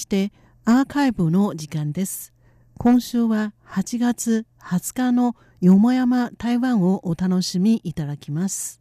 してアーカイブの時間です。今週は8月20日のよもやま台湾をお楽しみいただきます。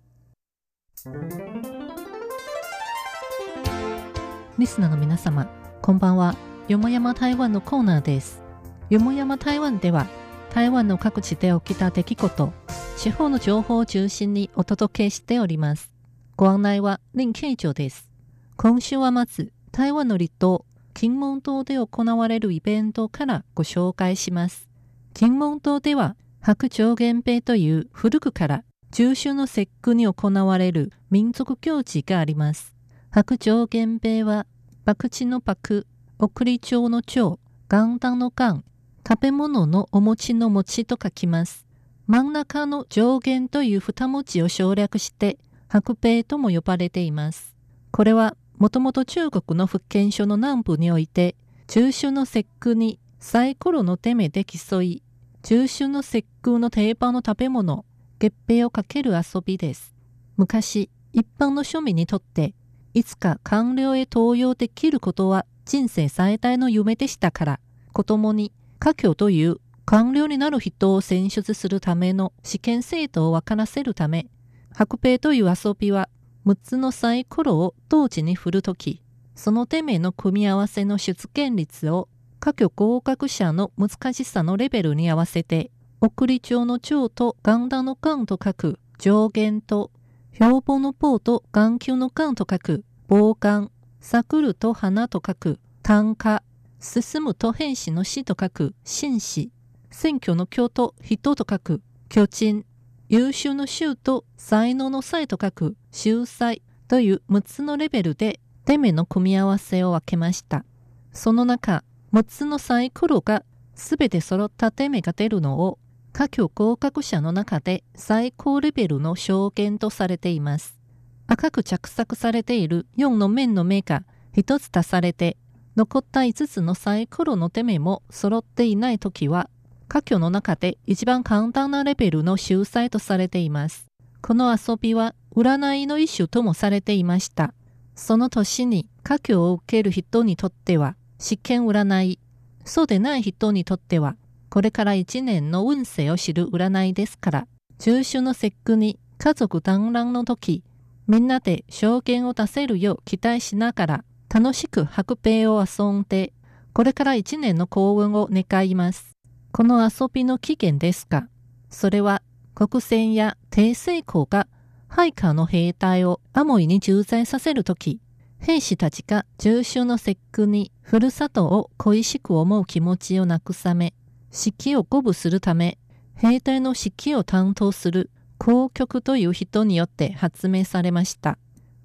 リスナーの皆様、こんばんは。よもやま台湾のコーナーです。よもやま台湾では、台湾の各地で起きた出来事、地方の情報を中心にお届けしております。ご案内は林慶長です。今週はまず、台湾の離島、金門島で行われるイベントからご紹介します。金門島では白鳥源平という古くから中秋の節句に行われる民族行事があります。白鳥源平は、博打の博、送り町の町、元旦の元、食べ物のお餅の餅と書きます。真ん中の上限という二文字を省略して、白平とも呼ばれています。これはもともと中国の福建省の南部において、中秋の節句にサイコロの手目で競い、中秋の節句の定番の食べ物、月餅をかける遊びです。昔、一般の庶民にとって、いつか官僚へ登用できることは人生最大の夢でしたから、子供に家境という官僚になる人を選出するための試験制度を分からせるため、白兵という遊びは6つのサイコロを同時に振るとき、その手目の組み合わせの出現率を各合格者の難しさのレベルに合わせて、送り帳の帳と元旦の元と書く上限と、標榜の棒と眼球の眼と書く棒眼、咲ると花と書く単価、進むと変死の死と書く紳士、選挙の京と人と書く巨人、優秀の衆と才能の才と書く秀才という6つのレベルで手目の組み合わせを分けました。その中、6つのサイコロが全て揃った手目が出るのを各合格者の中で最高レベルの証言とされています。赤く着作されている4の面の目が1つ足されて残った5つのサイコロの手目も揃っていないときは家居の中で一番簡単なレベルの秀才とされています。この遊びは占いの一種ともされていました。その年に家居を受ける人にとっては試験占い、そうでない人にとってはこれから一年の運勢を知る占いですから、中秋の節句に家族団らんの時、みんなで証言を出せるよう期待しながら楽しく白兵を遊んで、これから一年の幸運を願います。この遊びの起源ですが、それは国戦や帝政公が配下の兵隊をアモイに駐在させるとき、兵士たちが重州の節句にふるさとを恋しく思う気持ちをなくさめ、指揮を鼓舞するため、兵隊の指揮を担当する公局という人によって発明されました。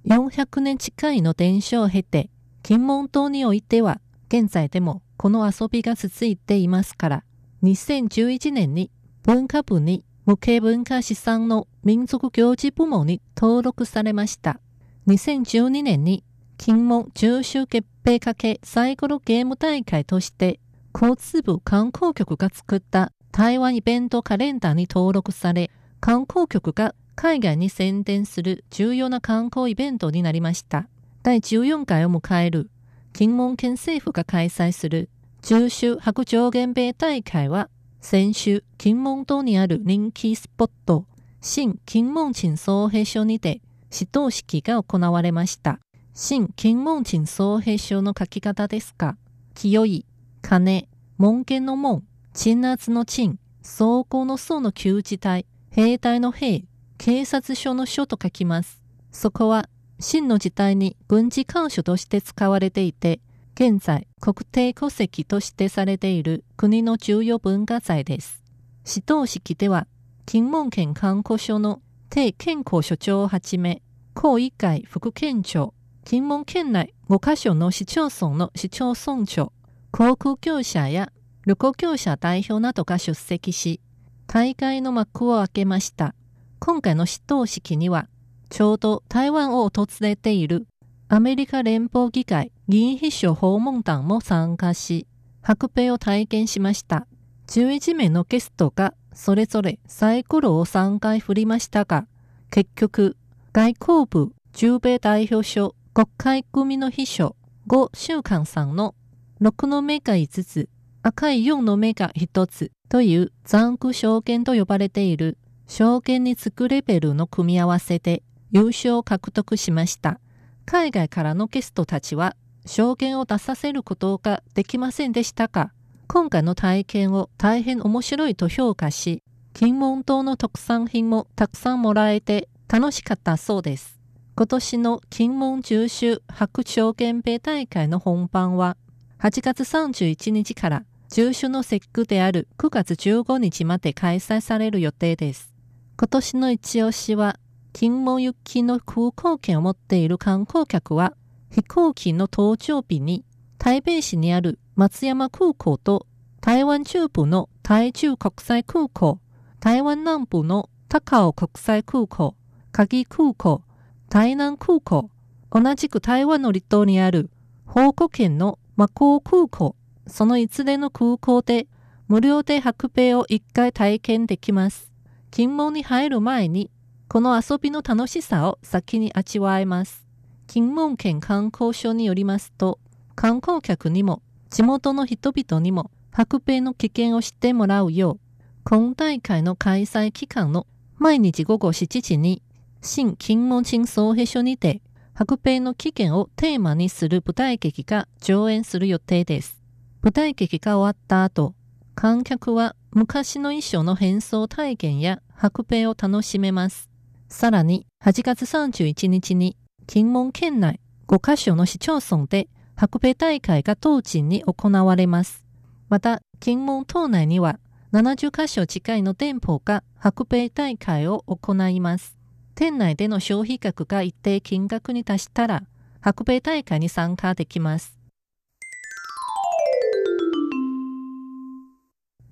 400年近いの伝承を経て、金門島においては現在でもこの遊びが続いていますから、2011年に文化部に無形文化資産の民族行事部門に登録されました。2012年に金門中秋決定かけサイコロゲーム大会として交通部観光局が作った台湾イベントカレンダーに登録され、観光局が海外に宣伝する重要な観光イベントになりました。第14回を迎える金門県政府が開催する中秋白上限米大会は、先週、金門島にある人気スポット、新金門鎮総平所にて、指導式が行われました。新金門鎮総平所の書き方ですが、清い、金、門家の門、鎮圧の鎮、走行の層の旧字体、兵隊の兵、警察署の署と書きます。そこは、真の時代に軍事官署として使われていて、現在国定戸籍としてされている国の重要文化財です。指導式では、金門県観光所の定健康所長をはじめ、高一会副県庁、金門県内5カ所の市町村の市町村長、航空業者や旅行業者代表などが出席し、大会の幕を開けました。今回の指導式には、ちょうど台湾を訪れているアメリカ連邦議会議員秘書訪問団も参加し、白兵を体験しました。11名のゲストがそれぞれサイコロを3回振りましたが、結局、外交部中米代表所国会組の秘書呉週刊さんの6の目が5つ、赤い4の目が1つという残空証券と呼ばれている証券につくレベルの組み合わせで優勝を獲得しました。海外からのゲストたちは証言を出させることができませんでしたが、今回の体験を大変面白いと評価し、金門島の特産品もたくさんもらえて楽しかったそうです。今年の金門中秋白証券米大会の本番は8月31日から中秋の節句である9月15日まで開催される予定です。今年の一押しは金門行きの空港券を持っている観光客は飛行機の搭乗日に台北市にある松山空港と台湾中部の台中国際空港、台湾南部の高尾国際空港、鍵空港、台南空港、同じく台湾の離島にある宝庫県の魔港空港、そのいずれの空港で無料で白米を一回体験できます。金門に入る前に、この遊びの楽しさを先に味わえます。金門県観光省によりますと、観光客にも地元の人々にも白米の危険を知ってもらうよう、今大会の開催期間の毎日午後7時に、新金門新総平所にて、白米の起源をテーマにする舞台劇が上演する予定です。舞台劇が終わった後、観客は昔の衣装の変装体験や白米を楽しめます。さらに8月31日に金門県内5カ所の市町村で白米大会が当時に行われます。また、金門島内には70カ所近いの店舗が白米大会を行います。店内での消費額が一定金額に達したら、白米大会に参加できます。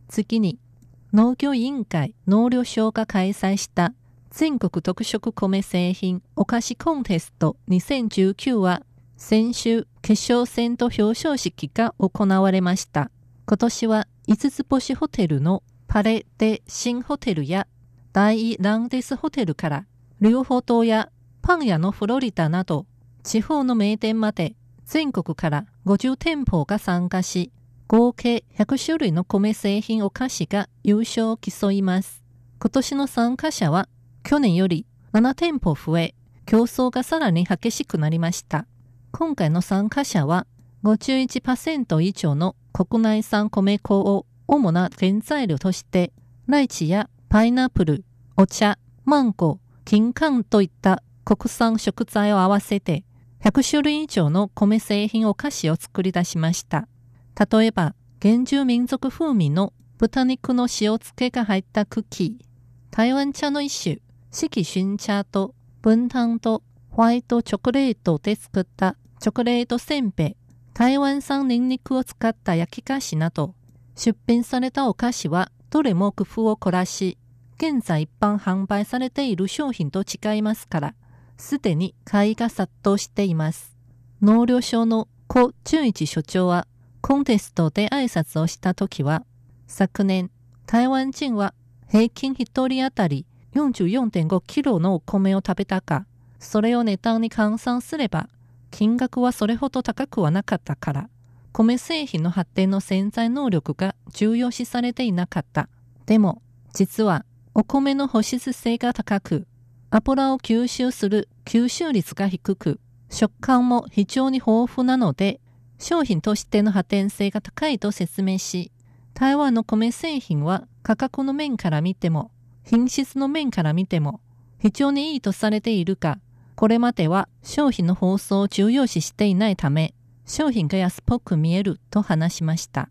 次に、農業委員会農業省が開催した全国特色米製品お菓子コンテスト2019は先週決勝戦と表彰式が行われました。今年は五つ星ホテルのパレデ新ホテルや大イランデスホテルから両方島やパン屋のフロリダなど地方の名店まで全国から50店舗が参加し合計100種類の米製品お菓子が優勝を競います。今年の参加者は去年より7店舗増え、競争がさらに激しくなりました。今回の参加者は51%以上の国内産米粉を主な原材料として、ライチやパイナップル、お茶、マンゴー、金柑といった国産食材を合わせて100種類以上の米製品お菓子を作り出しました。例えば、原住民族風味の豚肉の塩漬けが入ったクッキー、台湾茶の一種、四季春茶と分担とホワイトチョコレートで作ったチョコレートせんべい、台湾産ニンニクを使った焼き菓子など、出品されたお菓子はどれも工夫を凝らし、現在一般販売されている商品と違いますから、すでに買いが殺到しています。農業省の古純一所長は、コンテストで挨拶をした時は、昨年、台湾人は平均一人当たり44.5キロのお米を食べたか、それを値段に換算すれば、金額はそれほど高くはなかったから、米製品の発展の潜在能力が重要視されていなかった。でも、実は、お米の保湿性が高く、油を吸収する吸収率が低く、食感も非常に豊富なので、商品としての発展性が高いと説明し、台湾の米製品は価格の面から見ても品質の面から見ても非常にいいとされているが、これまでは商品の包装を重要視していないため、商品が安っぽく見えると話しました。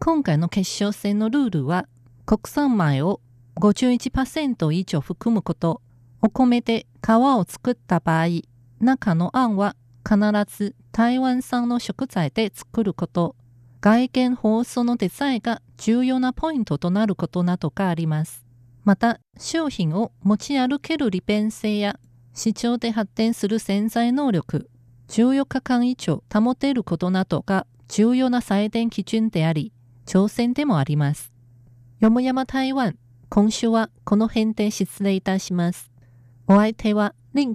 今回の決勝戦のルールは、国産米を51%以上含むこと、お米で皮を作った場合、中のあんは必ず台湾産の食材で作ること、外見包装のデザインが重要なポイントとなることなどがあります。また、商品を持ち歩ける利便性や市場で発展する潜在能力、14日間以上保てることなどが重要な採点基準であり、挑戦でもあります。よもやま台湾、今週はこの辺で失礼いたします。お相手は林